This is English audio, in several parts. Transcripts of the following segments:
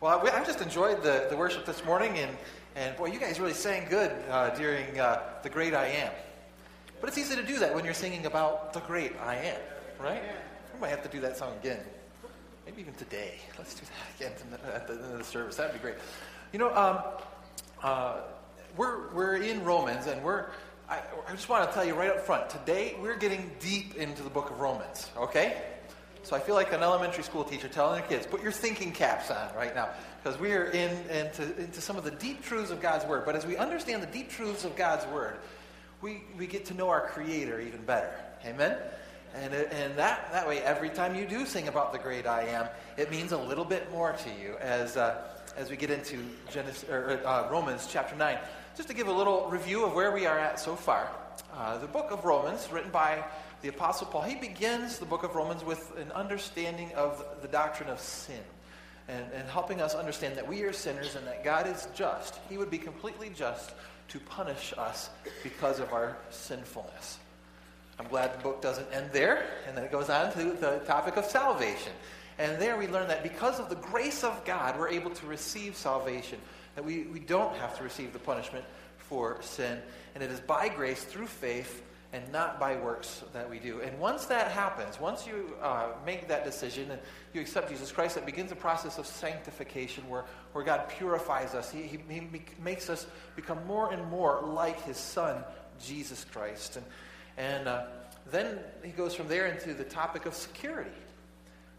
Well, I, I just enjoyed the, the worship this morning, and, and boy, you guys really sang good uh, during uh, The Great I Am. But it's easy to do that when you're singing about The Great I Am, right? We might have to do that song again. Maybe even today. Let's do that again at the end of the service. That'd be great. You know, um, uh, we're, we're in Romans, and we're, I, I just want to tell you right up front today, we're getting deep into the book of Romans, okay? So I feel like an elementary school teacher telling their kids, put your thinking caps on right now, because we are in into, into some of the deep truths of God's Word. But as we understand the deep truths of God's Word, we, we get to know our Creator even better. Amen? And, and that, that way, every time you do sing about the great I am, it means a little bit more to you as, uh, as we get into Genesis, or, uh, Romans chapter 9. Just to give a little review of where we are at so far. Uh, the book of Romans, written by the Apostle Paul, he begins the book of Romans with an understanding of the doctrine of sin and, and helping us understand that we are sinners and that God is just. He would be completely just to punish us because of our sinfulness. I'm glad the book doesn't end there, and then it goes on to the topic of salvation. And there we learn that because of the grace of God, we're able to receive salvation, that we, we don't have to receive the punishment for sin. And it is by grace through faith and not by works that we do. And once that happens, once you uh, make that decision and you accept Jesus Christ, it begins a process of sanctification where, where God purifies us. He, he, he makes us become more and more like his Son, Jesus Christ. And, and uh, then he goes from there into the topic of security,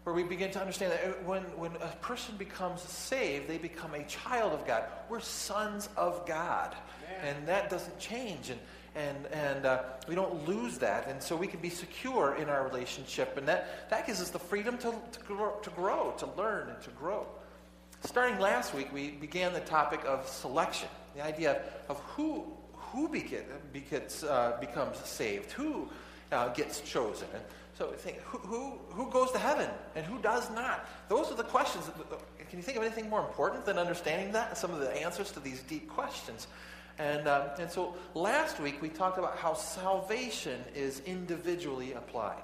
where we begin to understand that when, when a person becomes saved, they become a child of God. We're sons of God. And that doesn't change. And, and, and uh, we don't lose that. And so we can be secure in our relationship. And that, that gives us the freedom to, to, grow, to grow, to learn, and to grow. Starting last week, we began the topic of selection, the idea of who, who begets, uh, becomes saved, who uh, gets chosen. And so think, who, who, who goes to heaven and who does not? Those are the questions. Can you think of anything more important than understanding that? Some of the answers to these deep questions. And, um, and so last week we talked about how salvation is individually applied.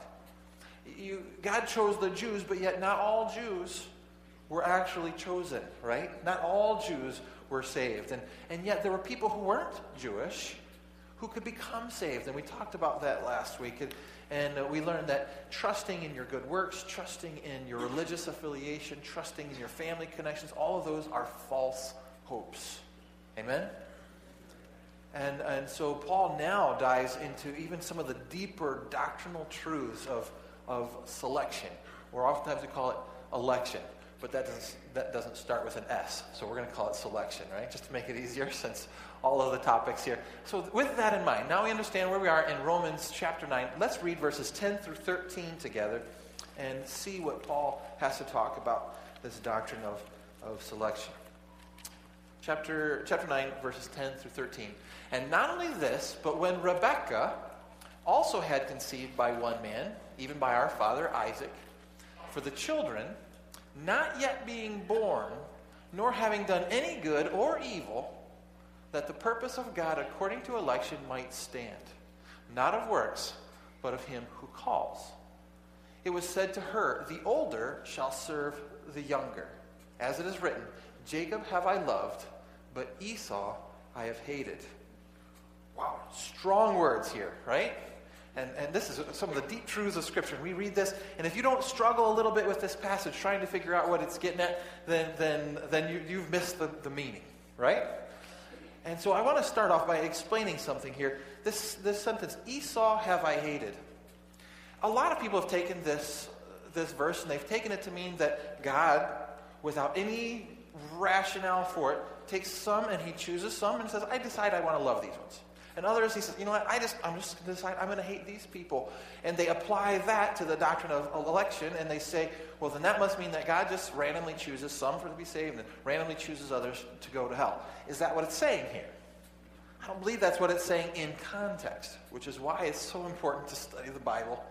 You, God chose the Jews, but yet not all Jews were actually chosen, right? Not all Jews were saved. And, and yet there were people who weren't Jewish who could become saved. And we talked about that last week. And, and uh, we learned that trusting in your good works, trusting in your religious affiliation, trusting in your family connections, all of those are false hopes. Amen? And, and so Paul now dives into even some of the deeper doctrinal truths of, of selection, or oftentimes we call it election, but that doesn't, that doesn't start with an S. So we're going to call it selection, right? Just to make it easier since all of the topics here. So with that in mind, now we understand where we are in Romans chapter 9. Let's read verses 10 through 13 together and see what Paul has to talk about this doctrine of, of selection. Chapter, chapter 9, verses 10 through 13. And not only this, but when Rebekah also had conceived by one man, even by our father Isaac, for the children, not yet being born, nor having done any good or evil, that the purpose of God according to election might stand, not of works, but of him who calls. It was said to her, The older shall serve the younger. As it is written, Jacob have I loved, but Esau I have hated. Wow, strong words here, right? And, and this is some of the deep truths of Scripture. We read this, and if you don't struggle a little bit with this passage, trying to figure out what it's getting at, then, then, then you, you've missed the, the meaning, right? And so I want to start off by explaining something here. This, this sentence, Esau have I hated. A lot of people have taken this, this verse and they've taken it to mean that God, without any rationale for it, takes some and he chooses some and says, I decide I want to love these ones. And others, he says, you know what, I just, I'm just going to decide I'm going to hate these people. And they apply that to the doctrine of election, and they say, well, then that must mean that God just randomly chooses some for to be saved and randomly chooses others to go to hell. Is that what it's saying here? I don't believe that's what it's saying in context, which is why it's so important to study the Bible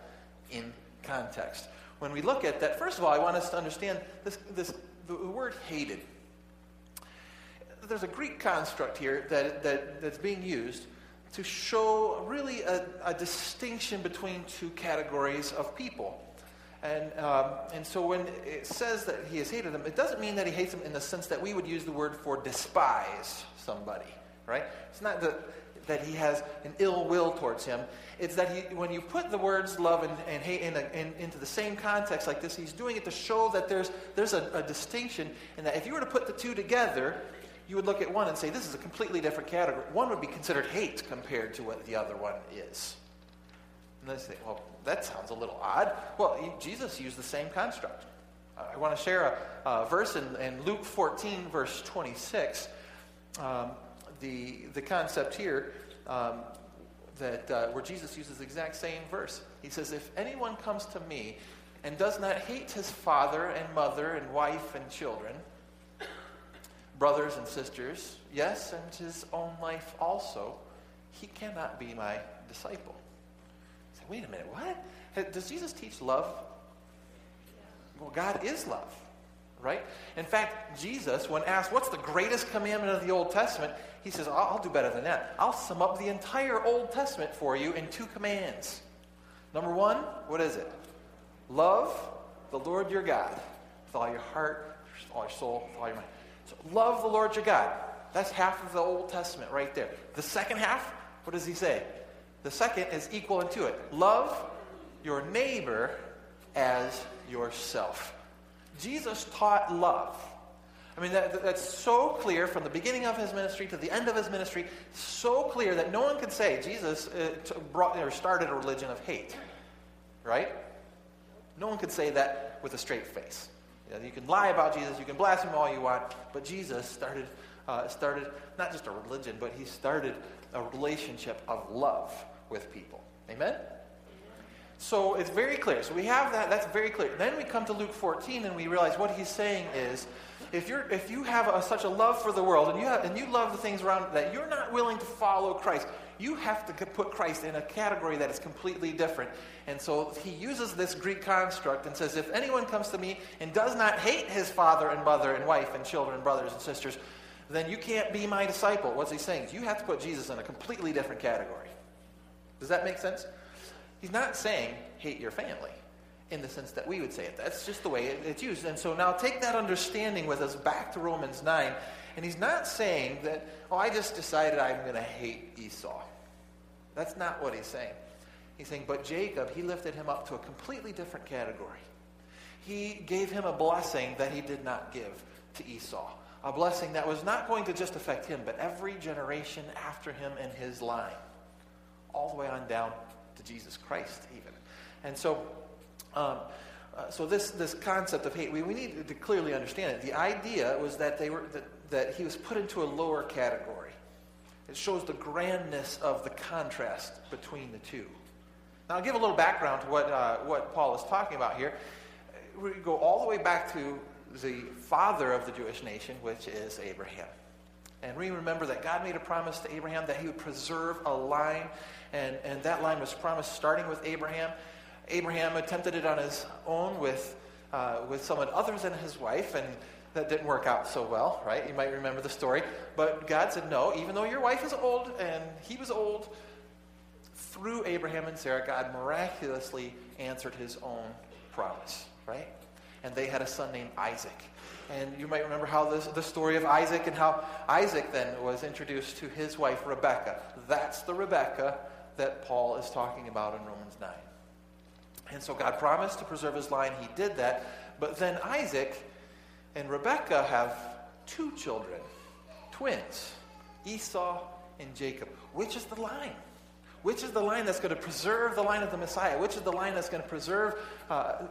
in context. When we look at that, first of all, I want us to understand this, this the word hated. There's a Greek construct here that, that, that's being used to show really a, a distinction between two categories of people. And, um, and so when it says that he has hated them, it doesn't mean that he hates them in the sense that we would use the word for despise somebody, right? It's not that, that he has an ill will towards him. It's that he, when you put the words love and, and hate in a, in, into the same context like this, he's doing it to show that there's, there's a, a distinction, and that if you were to put the two together, you would look at one and say, this is a completely different category. One would be considered hate compared to what the other one is. And they say, well, that sounds a little odd. Well, Jesus used the same construct. Uh, I want to share a, a verse in, in, Luke 14, verse 26. Um, the, the concept here um, that uh, where Jesus uses the exact same verse. He says, If anyone comes to me and does not hate his father and mother and wife and children, brothers and sisters, yes, and his own life also, he cannot be my disciple. I Say, wait a minute, what? Does Jesus teach love? Well, God is love, right? In fact, Jesus, when asked, what's the greatest commandment of the Old Testament? He says, I'll, I'll do better than that. I'll sum up the entire Old Testament for you in two commands. Number one, what is it? Love the Lord your God with all your heart, all your soul, with all your mind. So love the Lord your God. That's half of the Old Testament right there. The second half, what does he say? The second is equal unto it. Love your neighbor as yourself. Jesus taught love. I mean, that, that's so clear from the beginning of his ministry to the end of his ministry, so clear that no one can say Jesus uh, brought or started a religion of hate. Right? No one could say that with a straight face. You, can lie about Jesus, you can blaspheme all you want, but Jesus started, uh, started not just a religion, but he started a relationship of love with people. Amen? So it's very clear. So we have that, that's very clear. Then we come to Luke 14 and we realize what he's saying is if, you're, if you have a, such a love for the world and you, have, and you love the things around that you're not willing to follow Christ, you have to put Christ in a category that is completely different. And so he uses this Greek construct and says, If anyone comes to me and does not hate his father and mother and wife and children, and brothers and sisters, then you can't be my disciple. What's he saying? You have to put Jesus in a completely different category. Does that make sense? He's not saying hate your family in the sense that we would say it. That's just the way it's used. And so now take that understanding with us back to Romans 9. And he's not saying that, oh, I just decided I'm going to hate Esau. That's not what he's saying. He's saying, but Jacob, he lifted him up to a completely different category. He gave him a blessing that he did not give to Esau. A blessing that was not going to just affect him, but every generation after him in his line. All the way on down to Jesus Christ, even. And so um, uh, so this, this concept of hate, we, we need to clearly understand it. The idea was that, they were, that, that he was put into a lower category. It shows the grandness of the contrast between the two. Now, I'll give a little background to what, uh, what Paul is talking about here. We go all the way back to the father of the Jewish nation, which is Abraham. And we remember that God made a promise to Abraham that he would preserve a line, and, and that line was promised starting with Abraham Abraham attempted it on his own with, uh, with someone other than his wife, and that didn't work out so well, right? You might remember the story. But God said, No, even though your wife is old and he was old, through Abraham and Sarah, God miraculously answered his own promise, right? And they had a son named Isaac. And you might remember how this, the story of Isaac and how Isaac then was introduced to his wife, Rebecca. That's the Rebecca that Paul is talking about in Romans 9. And so God promised to preserve his line. He did that. But then Isaac and Rebekah have two children, twins, Esau and Jacob. Which is the line? Which is the line that's going to preserve the line of the Messiah? Which is the line that's going to preserve uh,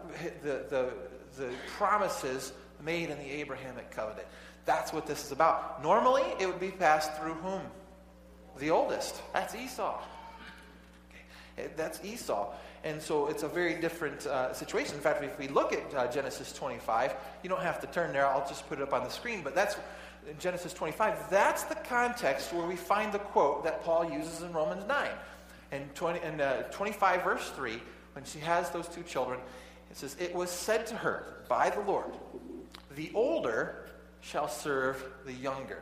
the, the, the promises made in the Abrahamic covenant? That's what this is about. Normally, it would be passed through whom? The oldest. That's Esau. Okay. That's Esau. And so it's a very different uh, situation. In fact, if we look at uh, Genesis 25, you don't have to turn there. I'll just put it up on the screen. But that's Genesis 25. That's the context where we find the quote that Paul uses in Romans 9. And, 20, and uh, 25, verse 3, when she has those two children, it says, It was said to her by the Lord, The older shall serve the younger.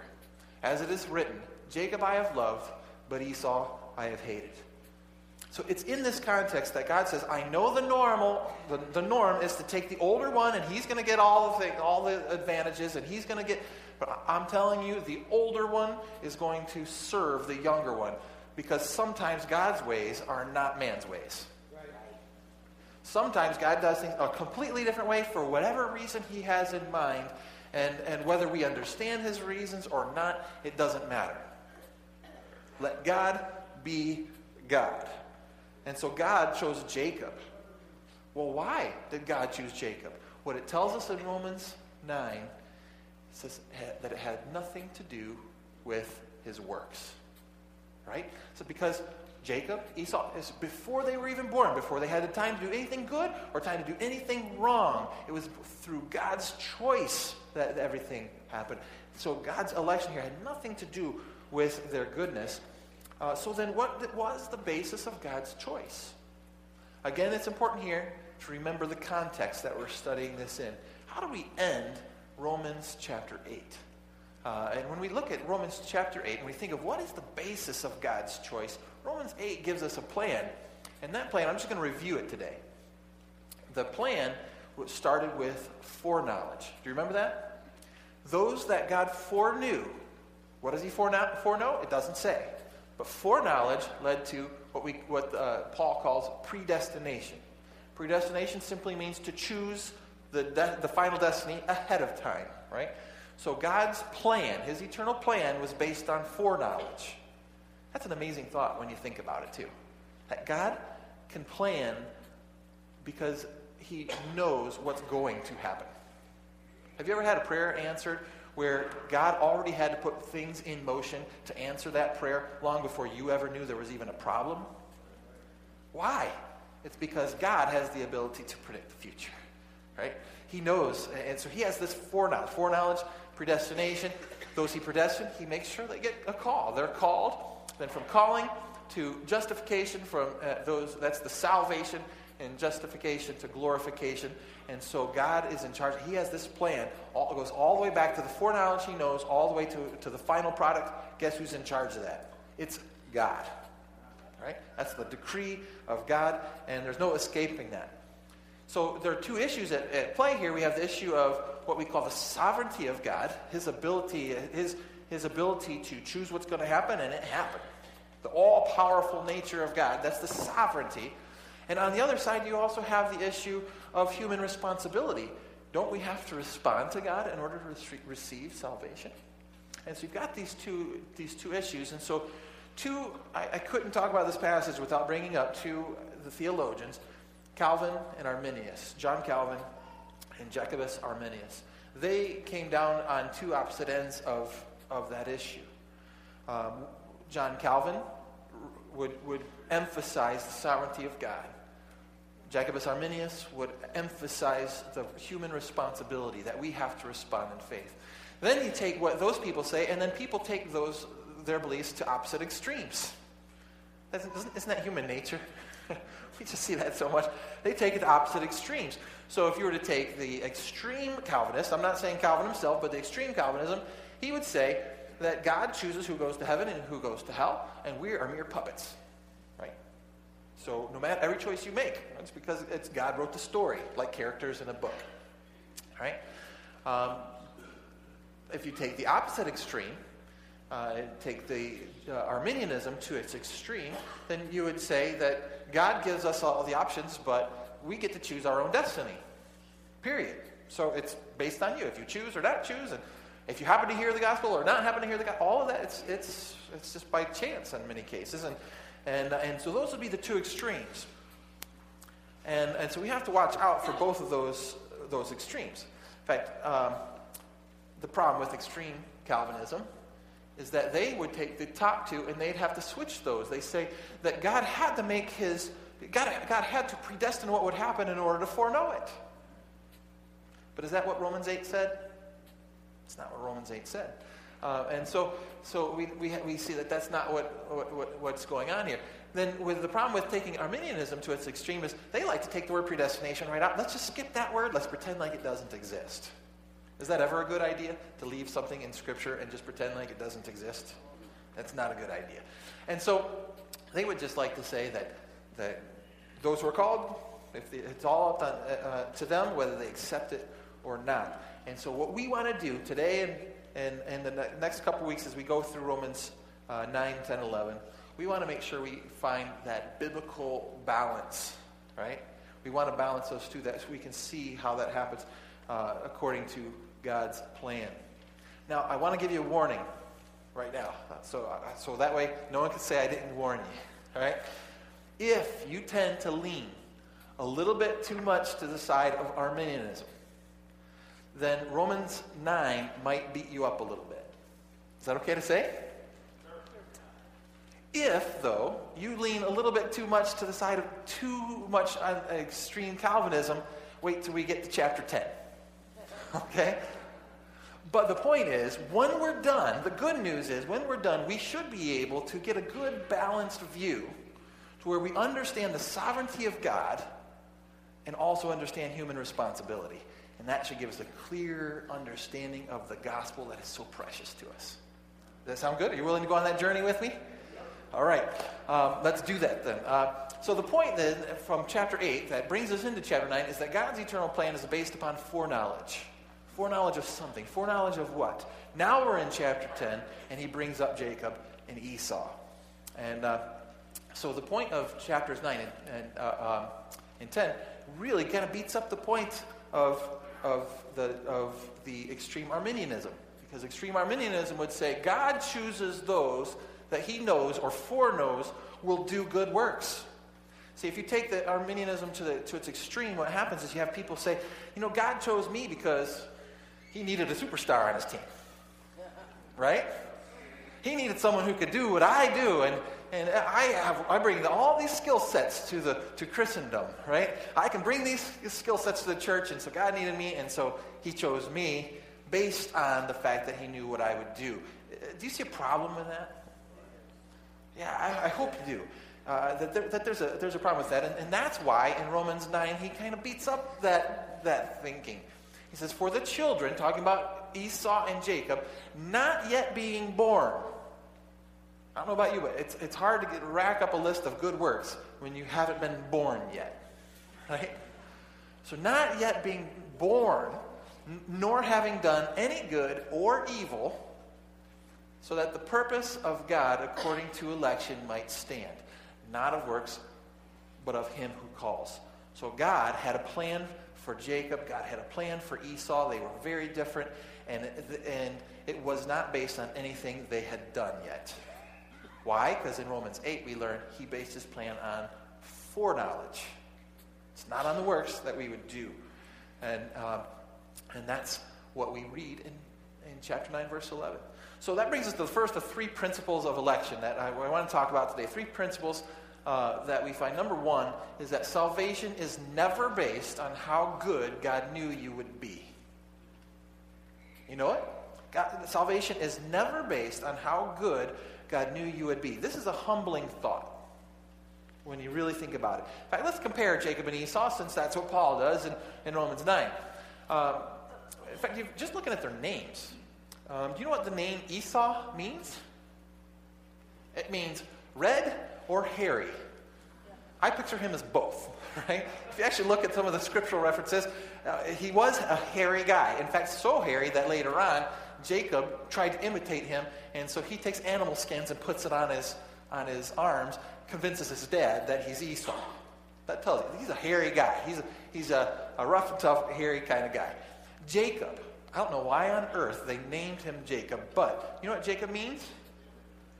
As it is written, Jacob I have loved, but Esau I have hated. So it's in this context that God says, I know the normal, the, the norm is to take the older one and he's going to get all the, thing, all the advantages and he's going to get, but I'm telling you, the older one is going to serve the younger one because sometimes God's ways are not man's ways. Sometimes God does things a completely different way for whatever reason he has in mind. And, and whether we understand his reasons or not, it doesn't matter. Let God be God. And so God chose Jacob. Well, why did God choose Jacob? What it tells us in Romans 9 says that it had nothing to do with his works. Right? So because Jacob, Esau, is before they were even born, before they had the time to do anything good or time to do anything wrong, it was through God's choice that everything happened. So God's election here had nothing to do with their goodness. Uh, so then, what was the basis of God's choice? Again, it's important here to remember the context that we're studying this in. How do we end Romans chapter 8? Uh, and when we look at Romans chapter 8 and we think of what is the basis of God's choice, Romans 8 gives us a plan. And that plan, I'm just going to review it today. The plan started with foreknowledge. Do you remember that? Those that God foreknew. What does he foreknow? It doesn't say. But foreknowledge led to what, we, what uh, Paul calls predestination. Predestination simply means to choose the, de- the final destiny ahead of time, right? So God's plan, his eternal plan, was based on foreknowledge. That's an amazing thought when you think about it, too. That God can plan because he knows what's going to happen. Have you ever had a prayer answered where God already had to put things in motion to answer that prayer long before you ever knew there was even a problem? Why? It's because God has the ability to predict the future, right? He knows, and so he has this foreknowledge. Foreknowledge, predestination. Those he predestined, he makes sure they get a call. They're called. Then from calling to justification, from uh, those that's the salvation and justification to glorification. And so God is in charge. He has this plan. All, it goes all the way back to the foreknowledge he knows, all the way to, to the final product. Guess who's in charge of that? It's God. Right? That's the decree of God, and there's no escaping that. So there are two issues at, at play here. We have the issue of what we call the sovereignty of God, his ability, his, his ability to choose what's going to happen, and it happened. The all powerful nature of God, that's the sovereignty. And on the other side, you also have the issue of human responsibility. Don't we have to respond to God in order to receive salvation? And so you've got these two, these two issues. And so, two, I, I couldn't talk about this passage without bringing up two the theologians, Calvin and Arminius, John Calvin and Jacobus Arminius. They came down on two opposite ends of, of that issue. Um, John Calvin would, would emphasize the sovereignty of God. Jacobus Arminius would emphasize the human responsibility that we have to respond in faith. Then you take what those people say, and then people take those their beliefs to opposite extremes. Isn't, that human nature? we just see that so much. They take it to opposite extremes. So if you were to take the extreme Calvinist, I'm not saying Calvin himself, but the extreme Calvinism, he would say that God chooses who goes to heaven and who goes to hell, and we are mere puppets. Right? So no matter every choice you make, it's because it's God wrote the story, like characters in a book. Right? Um, if you take the opposite extreme, uh, take the uh, Arminianism to its extreme, then you would say that God gives us all the options, but we get to choose our own destiny. Period. So it's based on you. If you choose or not choose, and if you happen to hear the gospel or not happen to hear the gospel, all of that, it's, it's, it's just by chance in many cases. And, and, and so those would be the two extremes. And, and so we have to watch out for both of those, those extremes. In fact, um, the problem with extreme Calvinism is that they would take the top two and they'd have to switch those. They say that God had to make his, God, God had to predestine what would happen in order to foreknow it. But is that what Romans 8 said? It's not what Romans 8 said. Uh, and so, so we, we, we see that that's not what, what, what's going on here. Then with the problem with taking Arminianism to its extreme is they like to take the word predestination right out. Let's just skip that word. Let's pretend like it doesn't exist. Is that ever a good idea to leave something in Scripture and just pretend like it doesn't exist? That's not a good idea. And so they would just like to say that that those who are called, if it's all up to, uh, to them whether they accept it or not. And so, what we want to do today and, and, and the ne- next couple weeks as we go through Romans uh, 9, 10, 11, we want to make sure we find that biblical balance, right? We want to balance those two that so we can see how that happens uh, according to God's plan. Now, I want to give you a warning right now. So, uh, so that way no one can say I didn't warn you. All right? If you tend to lean a little bit too much to the side of Arminianism, then Romans 9 might beat you up a little bit. Is that okay to say? If, though, you lean a little bit too much to the side of too much extreme Calvinism, wait till we get to chapter 10. Okay? But the point is, when we're done, the good news is, when we're done, we should be able to get a good balanced view to where we understand the sovereignty of God and also understand human responsibility. And that should give us a clear understanding of the gospel that is so precious to us. Does that sound good? Are you willing to go on that journey with me? All right. Um, let's do that then. Uh, so, the point then from chapter 8 that brings us into chapter 9 is that God's eternal plan is based upon foreknowledge. Foreknowledge of something. Foreknowledge of what? Now we're in chapter 10, and he brings up Jacob and Esau. And uh, so the point of chapters 9 and, and, uh, um, and 10 really kind of beats up the point of, of, the, of the extreme Arminianism. Because extreme Arminianism would say God chooses those that he knows or foreknows will do good works. See, if you take the Arminianism to, the, to its extreme, what happens is you have people say, you know, God chose me because he needed a superstar on his team. Right? He needed someone who could do what I do, and, and I, have, I bring all these skill sets to, the, to Christendom, right? I can bring these skill sets to the church, and so God needed me, and so he chose me based on the fact that he knew what I would do. Do you see a problem with that? Yeah, I, I hope you do. Uh, that, there, that there's, a, there's a problem with that. And, and that's why in Romans 9 he kind of beats up that, that thinking. He says, For the children, talking about Esau and Jacob, not yet being born. I don't know about you, but it's, it's hard to get, rack up a list of good works when you haven't been born yet. Right? So, not yet being born, n- nor having done any good or evil, so that the purpose of God according to election might stand, not of works, but of him who calls. So God had a plan for Jacob, God had a plan for Esau. They were very different, and, and it was not based on anything they had done yet. Why? Because in Romans 8 we learn he based his plan on foreknowledge. It's not on the works that we would do. And, um, and that's what we read in, in chapter 9, verse 11. So that brings us to the first of three principles of election that I, I want to talk about today. Three principles uh, that we find. Number one is that salvation is never based on how good God knew you would be. You know what? God, salvation is never based on how good God knew you would be. This is a humbling thought when you really think about it. In fact, let's compare Jacob and Esau, since that's what Paul does in, in Romans 9. Um, in fact, just looking at their names, um, do you know what the name Esau means? It means red or hairy. I picture him as both, right? If you actually look at some of the scriptural references, uh, he was a hairy guy. In fact, so hairy that later on, Jacob tried to imitate him, and so he takes animal skins and puts it on his, on his arms, convinces his dad that he's Esau. That tells you, he's a hairy guy. He's a, he's a, a rough and tough, hairy kind of guy. Jacob, I don't know why on earth they named him Jacob, but you know what Jacob means?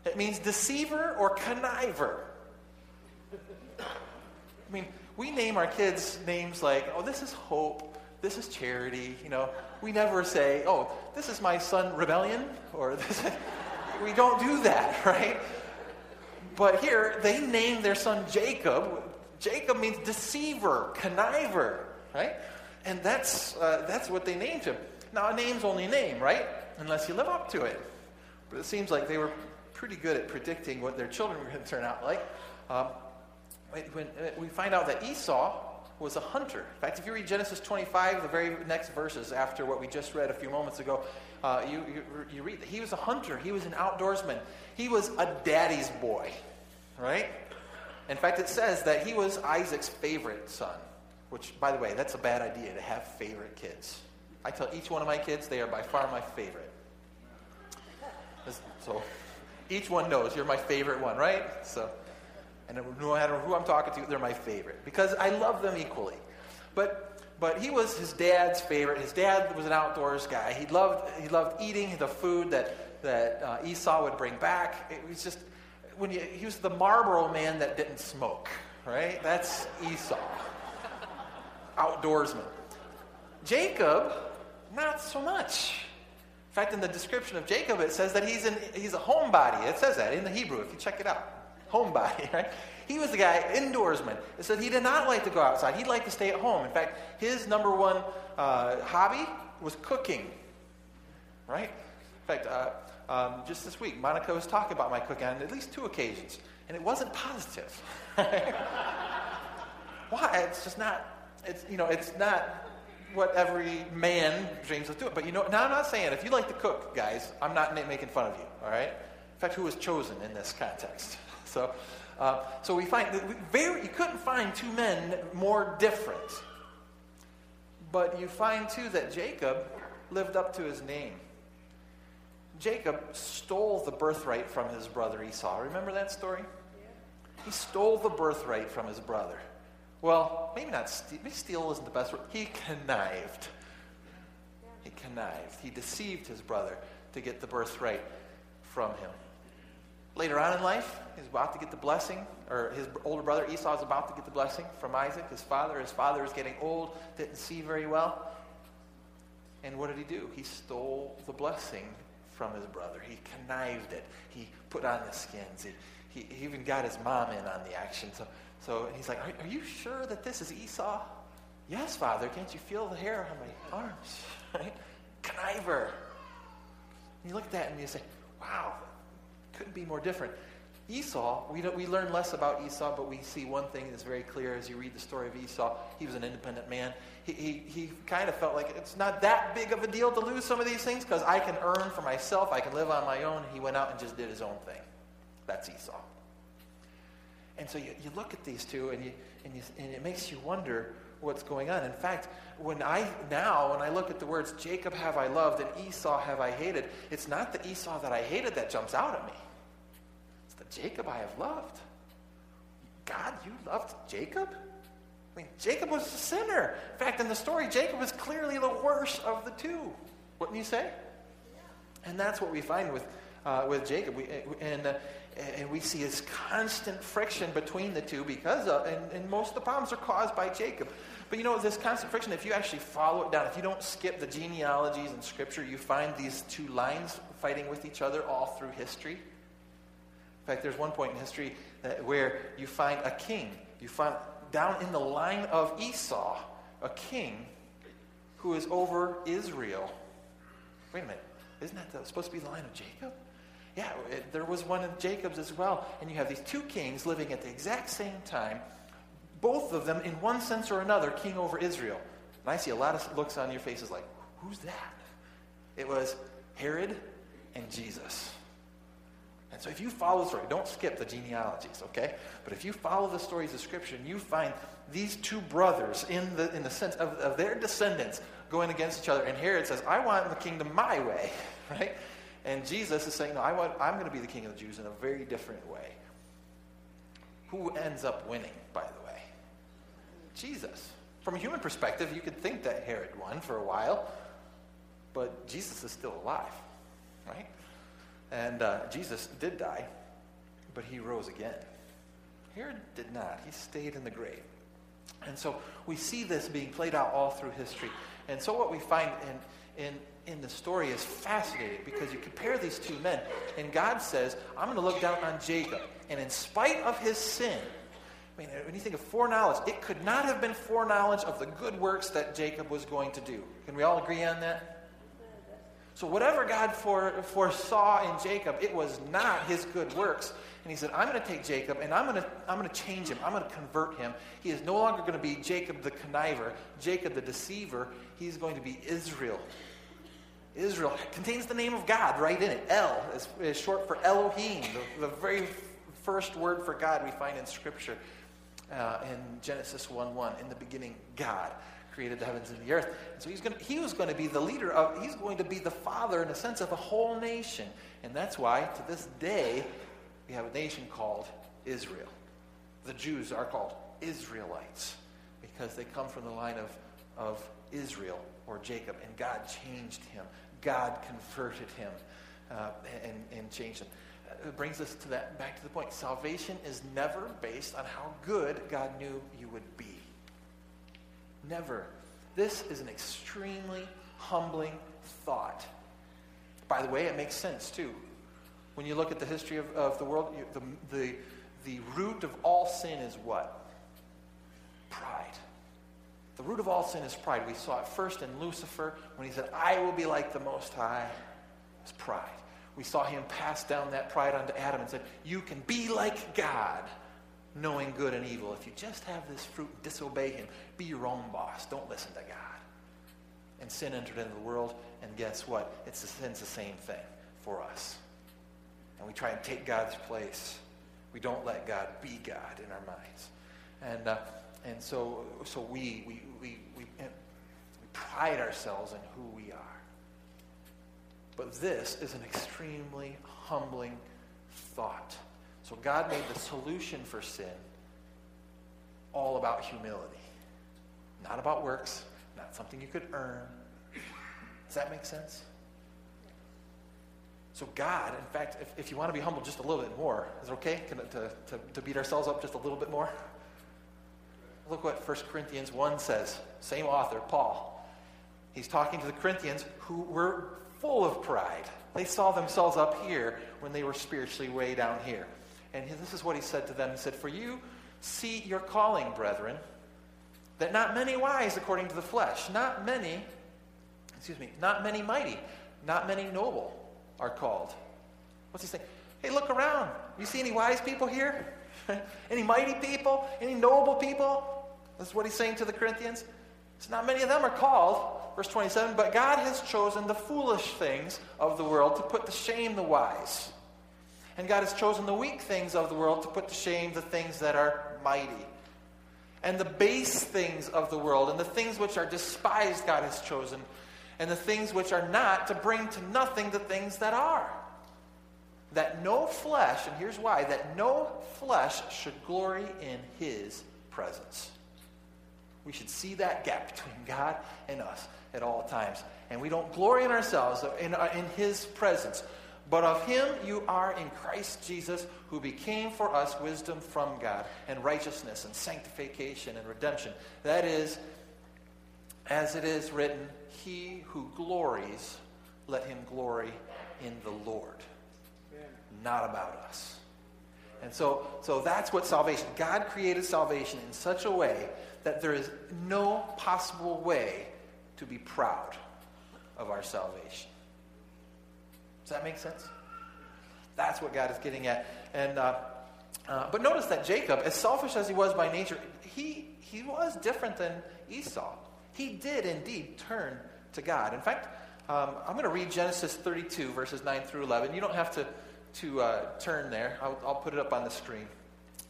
It means deceiver or conniver. I mean, we name our kids names like, oh, this is hope, this is charity, you know. We never say, oh, this is my son rebellion, or this we don't do that, right? But here, they name their son Jacob. Jacob means deceiver, conniver, right? And that's, uh, that's what they named him. Now, a name's only a name, right? Unless you live up to it. But it seems like they were pretty good at predicting what their children were going to turn out like. Um, when, uh, we find out that Esau was a hunter. In fact, if you read Genesis 25, the very next verses after what we just read a few moments ago, uh, you, you, you read that he was a hunter. He was an outdoorsman. He was a daddy's boy, right? In fact, it says that he was Isaac's favorite son, which, by the way, that's a bad idea to have favorite kids. I tell each one of my kids they are by far my favorite. So each one knows you're my favorite one, right? So, and no matter who I'm talking to, they're my favorite because I love them equally. But but he was his dad's favorite. His dad was an outdoors guy. He loved he loved eating the food that that uh, Esau would bring back. It was just when you, he was the Marlboro man that didn't smoke, right? That's Esau, outdoorsman. Jacob, not so much. In fact, in the description of Jacob, it says that he's, in, he's a homebody. It says that in the Hebrew, if you check it out. Homebody, right? He was the guy, indoorsman. It said he did not like to go outside. He'd like to stay at home. In fact, his number one uh, hobby was cooking, right? In fact, uh, um, just this week, Monica was talking about my cooking on at least two occasions, and it wasn't positive. Why? It's just not. It's you know, it's not what every man dreams of doing. But you know, now I'm not saying if you like to cook, guys, I'm not making fun of you. All right. In fact, who was chosen in this context? So, uh, so we find that very you couldn't find two men more different. But you find too that Jacob lived up to his name. Jacob stole the birthright from his brother Esau. Remember that story? He stole the birthright from his brother. Well, maybe not steal. Maybe steal isn't the best word. He connived. He connived. He deceived his brother to get the birthright from him. Later on in life, he's about to get the blessing, or his older brother Esau is about to get the blessing from Isaac, his father. His father is getting old, didn't see very well. And what did he do? He stole the blessing from his brother. He connived it. He put on the skins. He, he, even got his mom in on the action. So so he's like, are, are, you sure that this is Esau? Yes, Father. Can't you feel the hair on my arms? Right? Conniver. And you look at that and you say, wow, couldn't be more different. Esau, we, we learn less about Esau, but we see one thing that's very clear as you read the story of Esau. He was an independent man. He, he, he kind of felt like it's not that big of a deal to lose some of these things because I can earn for myself, I can live on my own. He went out and just did his own thing. That's Esau. And so you, you look at these two and, you, and, you, and it makes you wonder what's going on. In fact, when I now, when I look at the words, Jacob have I loved and Esau have I hated, it's not the Esau that I hated that jumps out at me. It's the Jacob I have loved. God, you loved Jacob? I mean, Jacob was a sinner. In fact, in the story, Jacob was clearly the worst of the two. Wouldn't you say? And that's what we find with, uh, with Jacob. We, and, uh, and we see this constant friction between the two because of, and, and most of the problems are caused by Jacob. But you know, this constant friction, if you actually follow it down, if you don't skip the genealogies in Scripture, you find these two lines fighting with each other all through history. In fact, there's one point in history that, where you find a king. You find down in the line of Esau, a king who is over Israel. Wait a minute. Isn't that supposed to be the line of Jacob? Yeah, it, there was one of Jacob's as well. And you have these two kings living at the exact same time, both of them, in one sense or another, king over Israel. And I see a lot of looks on your faces like, who's that? It was Herod and Jesus. And so if you follow the story, don't skip the genealogies, okay? But if you follow the stories of Scripture, you find these two brothers in the, in the sense of, of their descendants going against each other. And Herod says, I want the kingdom my way, right? And Jesus is saying, no, I want, I'm going to be the king of the Jews in a very different way. Who ends up winning, by the way? Jesus. From a human perspective, you could think that Herod won for a while, but Jesus is still alive, right? And uh, Jesus did die, but he rose again. Herod did not. He stayed in the grave. And so we see this being played out all through history. And so what we find in, in in the story is fascinating because you compare these two men, and God says, I'm going to look down on Jacob. And in spite of his sin, I mean, when you think of foreknowledge, it could not have been foreknowledge of the good works that Jacob was going to do. Can we all agree on that? So, whatever God foresaw in Jacob, it was not his good works. And he said, I'm going to take Jacob and I'm going to, I'm going to change him. I'm going to convert him. He is no longer going to be Jacob the conniver, Jacob the deceiver. He's going to be Israel, Israel contains the name of God right in it. El is, is short for Elohim, the, the very first word for God we find in Scripture uh, in Genesis 1 1. In the beginning, God created the heavens and the earth. And so he's going to, he was going to be the leader of, he's going to be the father in a sense of a whole nation. And that's why to this day we have a nation called Israel. The Jews are called Israelites because they come from the line of, of Israel or Jacob. And God changed him, God converted him uh, and, and changed him. Uh, brings us to that back to the point. Salvation is never based on how good God knew you would be. Never. This is an extremely humbling thought. By the way, it makes sense too. When you look at the history of, of the world, you, the, the, the root of all sin is what? Pride. The root of all sin is pride. We saw it first in Lucifer when he said, I will be like the Most High. It's pride. We saw him pass down that pride onto Adam and said, You can be like God knowing good and evil. If you just have this fruit, and disobey him. Be your own boss. Don't listen to God. And sin entered into the world, and guess what? It's the, sin's the same thing for us. And we try and take God's place. We don't let God be God in our minds. And, uh, and so, so we, we, we, we, we pride ourselves in who we are. But this is an extremely humbling thought. So God made the solution for sin all about humility, not about works, not something you could earn. Does that make sense? So God, in fact, if, if you want to be humble just a little bit more, is it okay Can, to, to, to beat ourselves up just a little bit more? Look what 1 Corinthians 1 says. Same author, Paul. He's talking to the Corinthians who were full of pride. They saw themselves up here when they were spiritually way down here. And this is what he said to them. He said, For you see your calling, brethren, that not many wise according to the flesh, not many, excuse me, not many mighty, not many noble are called. What's he saying? Hey, look around. You see any wise people here? any mighty people? Any noble people? That's what he's saying to the Corinthians. So not many of them are called. Verse 27, but God has chosen the foolish things of the world to put to shame the wise. And God has chosen the weak things of the world to put to shame the things that are mighty. And the base things of the world and the things which are despised, God has chosen. And the things which are not to bring to nothing the things that are. That no flesh, and here's why, that no flesh should glory in his presence. We should see that gap between God and us at all times. And we don't glory in ourselves, in, uh, in his presence. But of him you are in Christ Jesus, who became for us wisdom from God, and righteousness, and sanctification, and redemption. That is, as it is written, He who glories, let him glory in the Lord, not about us. And so, so that's what salvation. God created salvation in such a way that there is no possible way to be proud of our salvation. Does that make sense? That's what God is getting at. And uh, uh, but notice that Jacob, as selfish as he was by nature, he he was different than Esau. He did indeed turn to God. In fact, um, I'm going to read Genesis 32 verses 9 through 11. You don't have to to uh, turn there. I'll, I'll put it up on the screen.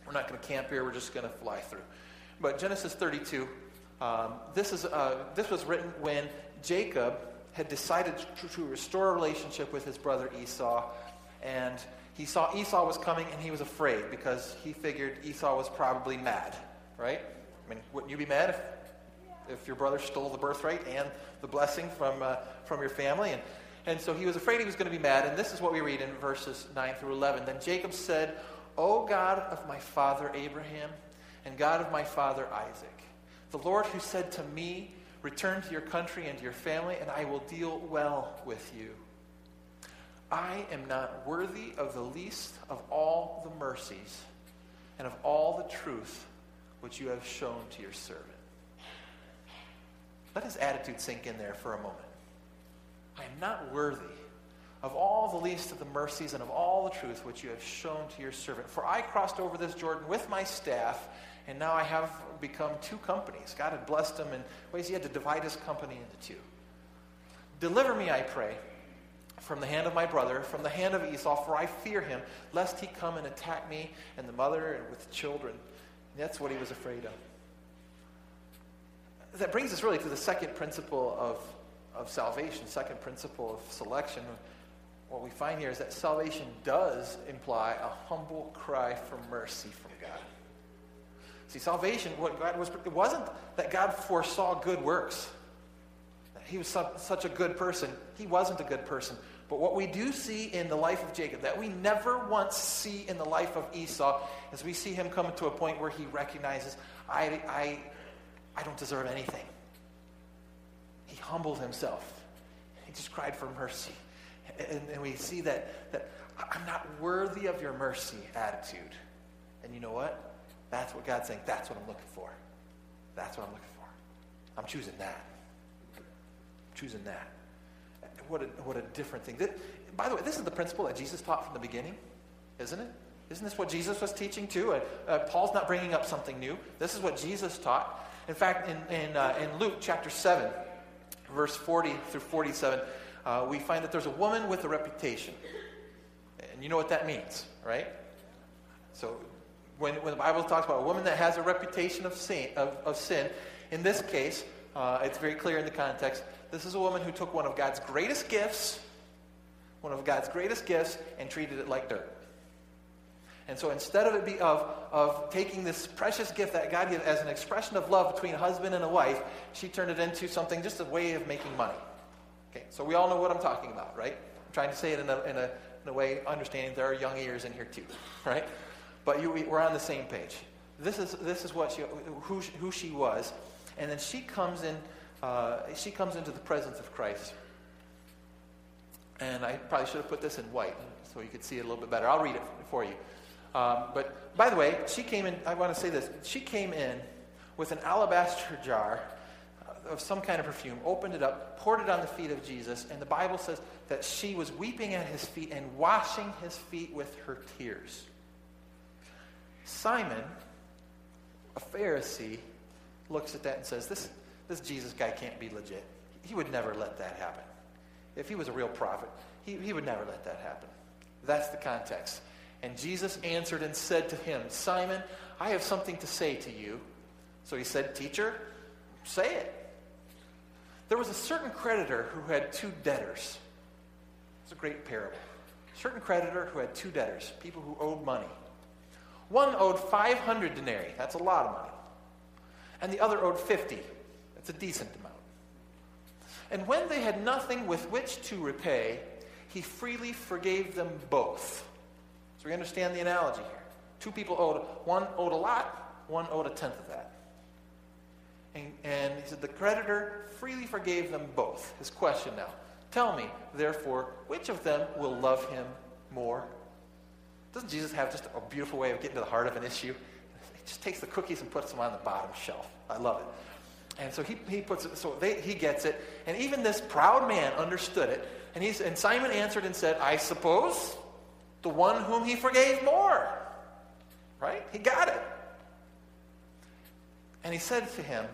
We're not going to camp here. We're just going to fly through. But Genesis 32. Um, this is uh, this was written when Jacob had decided to, to restore a relationship with his brother Esau. And he saw Esau was coming and he was afraid because he figured Esau was probably mad, right? I mean, wouldn't you be mad if, if your brother stole the birthright and the blessing from, uh, from your family? And, and so he was afraid he was going to be mad. And this is what we read in verses 9 through 11. Then Jacob said, O God of my father Abraham and God of my father Isaac, the Lord who said to me, Return to your country and to your family, and I will deal well with you. I am not worthy of the least of all the mercies and of all the truth which you have shown to your servant. Let his attitude sink in there for a moment. I am not worthy of all the least of the mercies and of all the truth which you have shown to your servant. For I crossed over this Jordan with my staff and now I have become two companies. God had blessed him in ways he had to divide his company into two. Deliver me, I pray, from the hand of my brother, from the hand of Esau, for I fear him, lest he come and attack me and the mother and with the children. And that's what he was afraid of. That brings us really to the second principle of, of salvation, second principle of selection. What we find here is that salvation does imply a humble cry for mercy from God. See, salvation, what God was, it wasn't that God foresaw good works. He was such a good person. He wasn't a good person. But what we do see in the life of Jacob, that we never once see in the life of Esau, is we see him come to a point where he recognizes, I, I, I don't deserve anything. He humbled himself. He just cried for mercy. And, and we see that, that I'm not worthy of your mercy attitude. And you know what? That's what God's saying. That's what I'm looking for. That's what I'm looking for. I'm choosing that. I'm choosing that. What a, what a different thing. By the way, this is the principle that Jesus taught from the beginning, isn't it? Isn't this what Jesus was teaching too? Uh, uh, Paul's not bringing up something new. This is what Jesus taught. In fact, in, in, uh, in Luke chapter 7, verse 40 through 47, uh, we find that there's a woman with a reputation. And you know what that means, right? So when, when the Bible talks about a woman that has a reputation of sin, of, of sin in this case, uh, it's very clear in the context. This is a woman who took one of God's greatest gifts, one of God's greatest gifts, and treated it like dirt. And so instead of it be of, of taking this precious gift that God gives as an expression of love between a husband and a wife, she turned it into something just a way of making money. Okay, so we all know what I'm talking about, right? I'm trying to say it in a, in a, in a way, understanding there are young ears in here too, right? But you, we're on the same page. This is, this is what she, who, who she was. And then she comes in, uh, she comes into the presence of Christ. And I probably should have put this in white so you could see it a little bit better. I'll read it for you. Um, but by the way, she came in, I want to say this. She came in with an alabaster jar of some kind of perfume, opened it up, poured it on the feet of Jesus, and the Bible says that she was weeping at his feet and washing his feet with her tears. Simon, a Pharisee, looks at that and says, This, this Jesus guy can't be legit. He would never let that happen. If he was a real prophet, he, he would never let that happen. That's the context. And Jesus answered and said to him, Simon, I have something to say to you. So he said, Teacher, say it. There was a certain creditor who had two debtors. It's a great parable. A certain creditor who had two debtors, people who owed money. One owed 500 denarii. That's a lot of money. And the other owed 50. That's a decent amount. And when they had nothing with which to repay, he freely forgave them both. So we understand the analogy here. Two people owed, one owed a lot, one owed a tenth of that. And, and he said, the creditor freely forgave them both. His question now Tell me, therefore, which of them will love him more? Doesn't Jesus have just a beautiful way of getting to the heart of an issue? He just takes the cookies and puts them on the bottom shelf. I love it. And so he, he puts it, so they, he gets it. And even this proud man understood it. And, he's, and Simon answered and said, I suppose the one whom he forgave more. Right? He got it. And he said to him,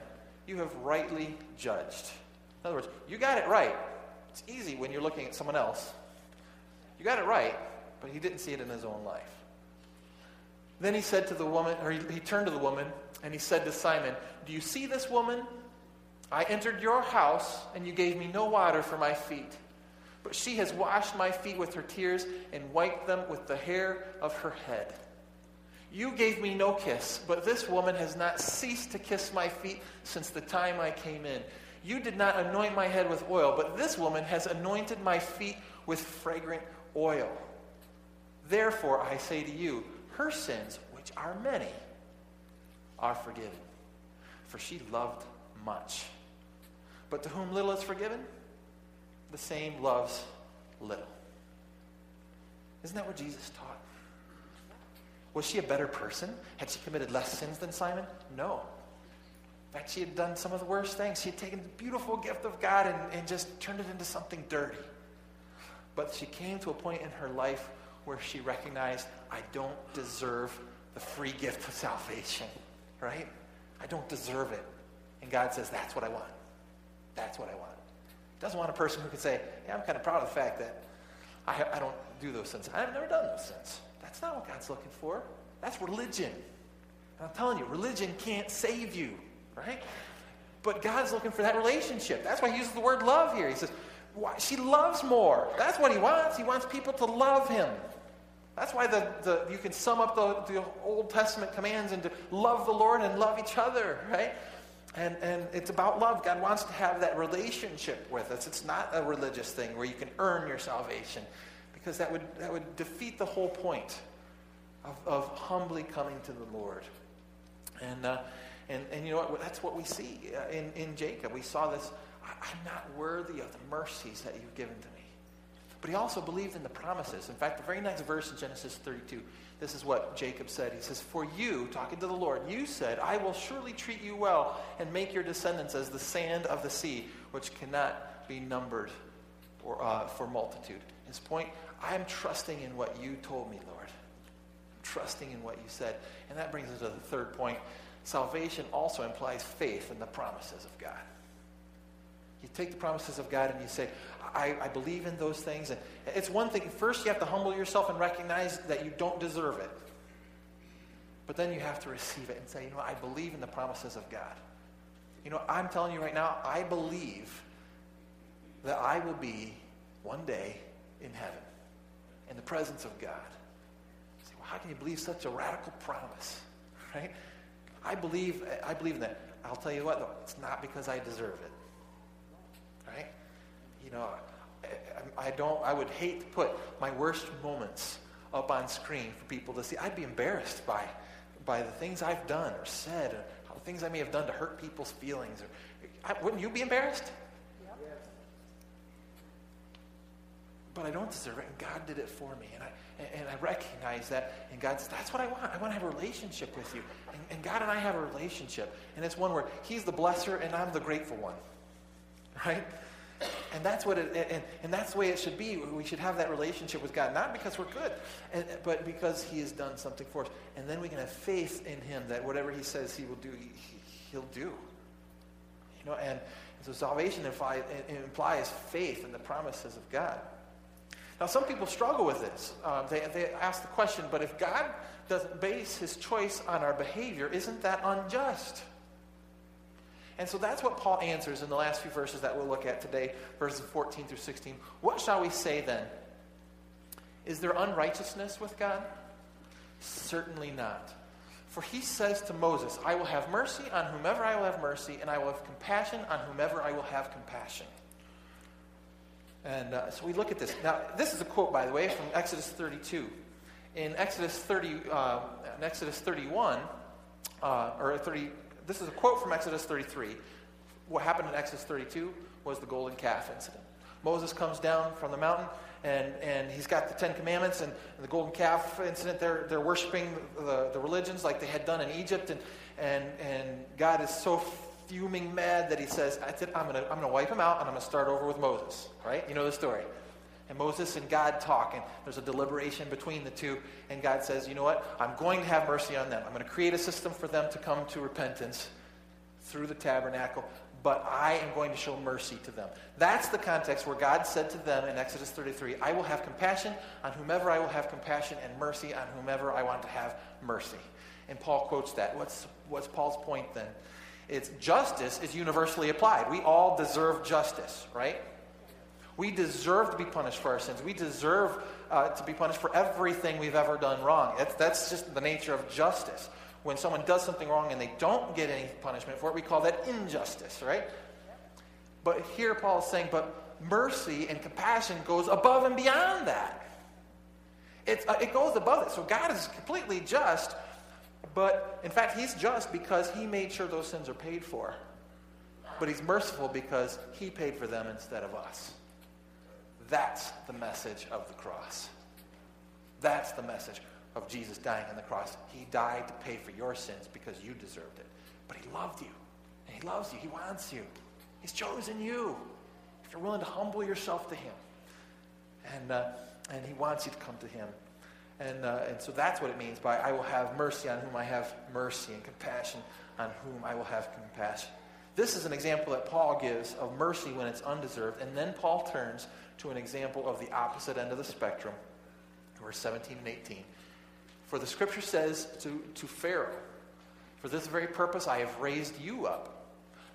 You have rightly judged. In other words, you got it right. It's easy when you're looking at someone else. You got it right but he didn't see it in his own life. Then he said to the woman, or he, he turned to the woman, and he said to Simon, Do you see this woman? I entered your house, and you gave me no water for my feet. But she has washed my feet with her tears and wiped them with the hair of her head. You gave me no kiss, but this woman has not ceased to kiss my feet since the time I came in. You did not anoint my head with oil, but this woman has anointed my feet with fragrant oil. Therefore, I say to you, her sins, which are many, are forgiven. For she loved much. But to whom little is forgiven, the same loves little. Isn't that what Jesus taught? Was she a better person? Had she committed less sins than Simon? No. In fact, she had done some of the worst things. She had taken the beautiful gift of God and, and just turned it into something dirty. But she came to a point in her life where she recognized, I don't deserve the free gift of salvation, right? I don't deserve it. And God says, That's what I want. That's what I want. He doesn't want a person who can say, Yeah, I'm kind of proud of the fact that I, I don't do those sins. I've never done those sins. That's not what God's looking for. That's religion. And I'm telling you, religion can't save you, right? But God's looking for that relationship. That's why he uses the word love here. He says, why? she loves more. That's what he wants. He wants people to love him. That's why the, the, you can sum up the, the Old Testament commands into love the Lord and love each other, right? And, and it's about love. God wants to have that relationship with us. It's not a religious thing where you can earn your salvation because that would, that would defeat the whole point of, of humbly coming to the Lord. And, uh, and, and you know what? That's what we see uh, in, in Jacob. We saw this I'm not worthy of the mercies that you've given to me. But he also believed in the promises. In fact, the very next verse in Genesis 32, this is what Jacob said. He says, For you, talking to the Lord, you said, I will surely treat you well and make your descendants as the sand of the sea, which cannot be numbered or, uh, for multitude. His point, I am trusting in what you told me, Lord. I'm trusting in what you said. And that brings us to the third point. Salvation also implies faith in the promises of God. You take the promises of God and you say, I, I, believe in those things. And it's one thing, first you have to humble yourself and recognize that you don't deserve it. But then you have to receive it and say, you know, I believe in the promises of God. You know, I'm telling you right now, I believe that I will be one day in heaven in the presence of God. Say, well, how can you believe such a radical promise? Right? I believe, I believe in that. I'll tell you what, though, it's not because I deserve it? You know, I, I don't, I would hate to put my worst moments up on screen for people to see. I'd be embarrassed by, by the things I've done or said, or the things I may have done to hurt people's feelings. Or, I, wouldn't you be embarrassed? But I don't deserve it, and God did it for me. And I, and I recognize that, and God says, that's what I want. I want to have a relationship with you. And, and God and I have a relationship. And it's one where He's the blesser, and I'm the grateful one right? And that's what it, and, and that's the way it should be. We should have that relationship with God, not because we're good, and, but because He has done something for us. And then we can have faith in Him that whatever He says He will do, he, will do. You know, and, so salvation implies, implies faith in the promises of God. Now, some people struggle with this. Um, they, they ask the question, but if God doesn't base His choice on our behavior, isn't that unjust? And so that's what Paul answers in the last few verses that we'll look at today, verses 14 through 16. What shall we say then? Is there unrighteousness with God? Certainly not. For he says to Moses, I will have mercy on whomever I will have mercy, and I will have compassion on whomever I will have compassion. And uh, so we look at this. Now, this is a quote, by the way, from Exodus 32. In Exodus 30, uh, in Exodus 31, uh, or 30, this is a quote from Exodus 33. What happened in Exodus 32 was the golden calf incident. Moses comes down from the mountain and, and he's got the Ten Commandments and, the golden calf incident. They're, they're worshiping the, the religions like they had done in Egypt. And, and, and God is so fuming mad that he says, I am going to I'm gonna wipe him out and I'm going to start over with Moses. Right? You know the story. And Moses and God talk, and there's a deliberation between the two. And God says, You know what? I'm going to have mercy on them. I'm going to create a system for them to come to repentance through the tabernacle, but I am going to show mercy to them. That's the context where God said to them in Exodus 33 I will have compassion on whomever I will have compassion, and mercy on whomever I want to have mercy. And Paul quotes that. What's, what's Paul's point then? It's justice is universally applied. We all deserve justice, right? We deserve to be punished for our sins. We deserve uh, to be punished for everything we've ever done wrong. That's, that's just the nature of justice. When someone does something wrong and they don't get any punishment for it, we call that injustice, right? But here Paul is saying, but mercy and compassion goes above and beyond that. Uh, it goes above it. So God is completely just, but in fact, He's just because He made sure those sins are paid for. But He's merciful because He paid for them instead of us. That's the message of the cross. That's the message of Jesus dying on the cross. He died to pay for your sins because you deserved it. But He loved you. And He loves you. He wants you. He's chosen you. If you're willing to humble yourself to Him. And, uh, and He wants you to come to Him. And, uh, and so that's what it means by I will have mercy on whom I have mercy and compassion on whom I will have compassion. This is an example that Paul gives of mercy when it's undeserved. And then Paul turns to an example of the opposite end of the spectrum, verse 17 and 18. For the scripture says to, to Pharaoh, For this very purpose I have raised you up,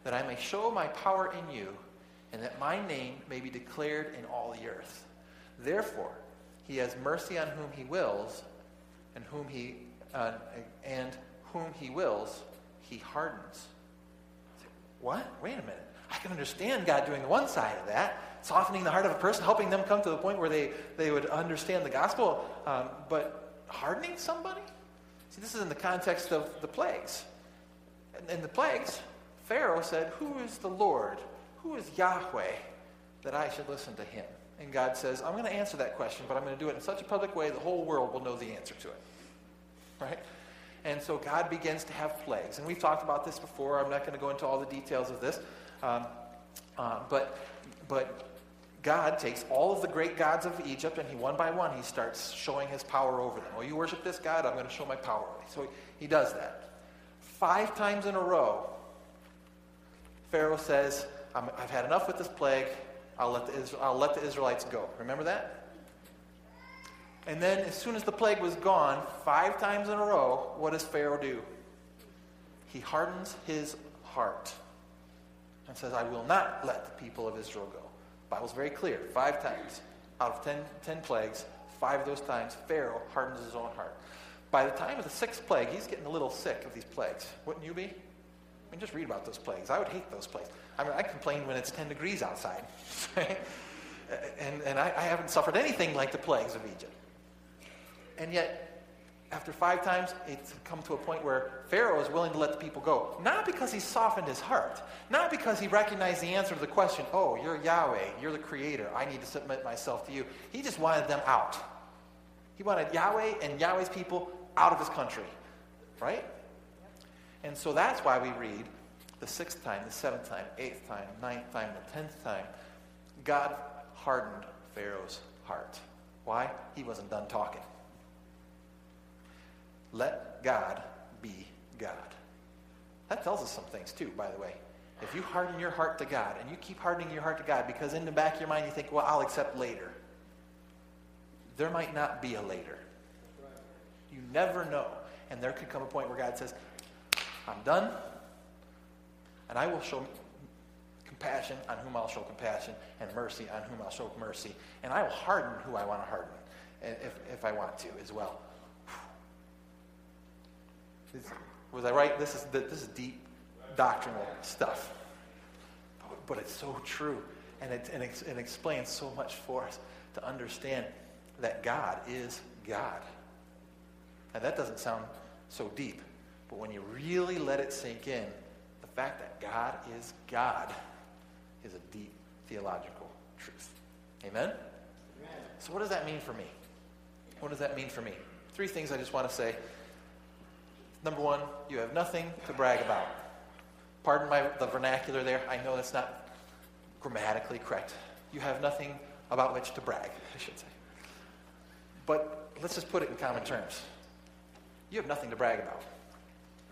that I may show my power in you, and that my name may be declared in all the earth. Therefore, he has mercy on whom he wills, and whom he uh, and whom he wills, he hardens. What? Wait a minute. I can understand God doing the one side of that, softening the heart of a person, helping them come to the point where they, they would understand the gospel. Um, but hardening somebody? See, this is in the context of the plagues. In the plagues, Pharaoh said, Who is the Lord? Who is Yahweh that I should listen to him? And God says, I'm going to answer that question, but I'm going to do it in such a public way the whole world will know the answer to it. Right? And so God begins to have plagues. And we've talked about this before. I'm not going to go into all the details of this. Um, uh, but, but God takes all of the great gods of Egypt, and he one by one, he starts showing his power over them. Oh, you worship this God? I'm going to show my power. So he does that. Five times in a row, Pharaoh says, i have had enough with this plague. I'll let, the, I'll let the Israelites go. Remember that? And then, as soon as the plague was gone, five times in a row, what does Pharaoh do? He hardens his heart and says, I will not let the people of Israel go. The Bible's very clear. Five times out of ten, ten plagues, five of those times, Pharaoh hardens his own heart. By the time of the sixth plague, he's getting a little sick of these plagues. Wouldn't you be? I mean, just read about those plagues. I would hate those plagues. I mean, I complain when it's 10 degrees outside. and and I, I haven't suffered anything like the plagues of Egypt. And yet, after five times, it's come to a point where Pharaoh is willing to let the people go. Not because he softened his heart, not because he recognized the answer to the question, oh, you're Yahweh, you're the creator, I need to submit myself to you. He just wanted them out. He wanted Yahweh and Yahweh's people out of his country, right? And so that's why we read the sixth time, the seventh time, eighth time, ninth time, the tenth time, God hardened Pharaoh's heart. Why? He wasn't done talking. Let God be God. That tells us some things too, by the way. If you harden your heart to God and you keep hardening your heart to God because in the back of your mind you think, well, I'll accept later. There might not be a later. You never know. And there could come a point where God says, I'm done, and I will show compassion on whom I'll show compassion, and mercy on whom I'll show mercy. And I will harden who I want to harden, if, if I want to as well. Was I right? This is, this is deep doctrinal stuff. But it's so true. And it, and it, it explains so much for us to understand that God is God. And that doesn't sound so deep. But when you really let it sink in, the fact that God is God is a deep theological truth. Amen? Amen? So, what does that mean for me? What does that mean for me? Three things I just want to say Number one, you have nothing to brag about. Pardon my, the vernacular there. I know that's not grammatically correct. You have nothing about which to brag, I should say. But let's just put it in common terms. You have nothing to brag about.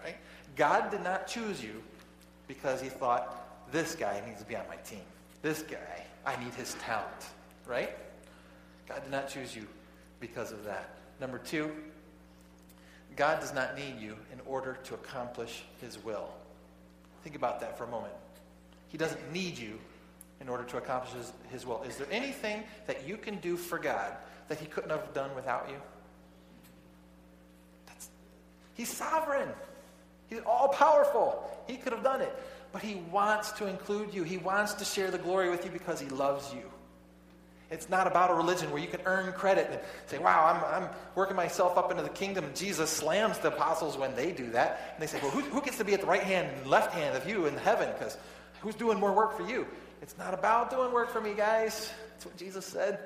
Right? God did not choose you because he thought, this guy needs to be on my team. This guy, I need his talent. Right? God did not choose you because of that. Number two, God does not need you in order to accomplish his will. Think about that for a moment. He doesn't need you in order to accomplish his, his will. Is there anything that you can do for God that he couldn't have done without you? That's, he's sovereign. He's all powerful. He could have done it. But he wants to include you. He wants to share the glory with you because he loves you. It's not about a religion where you can earn credit and say, wow, I'm, I'm working myself up into the kingdom. Jesus slams the apostles when they do that. And they say, well, who, who gets to be at the right hand and left hand of you in heaven? Because who's doing more work for you? It's not about doing work for me, guys. That's what Jesus said.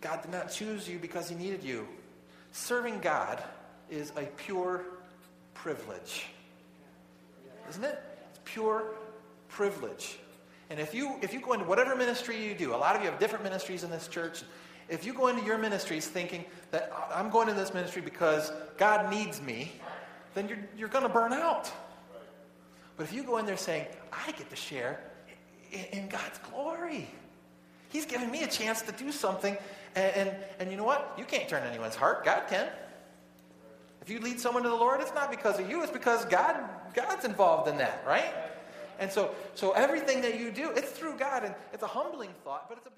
God did not choose you because he needed you. Serving God is a pure privilege. Isn't it? It's pure privilege. And if you, if you go into whatever ministry you do, a lot of you have different ministries in this church. If you go into your ministries thinking that I'm going to this ministry because God needs me, then you're, you're going to burn out. But if you go in there saying, I get to share in, in God's glory, He's given me a chance to do something. And, and, and you know what? You can't turn anyone's heart. God can. If you lead someone to the Lord, it's not because of you, it's because God, God's involved in that, right? And so, so everything that you do, it's through God, and it's a humbling thought, but it's a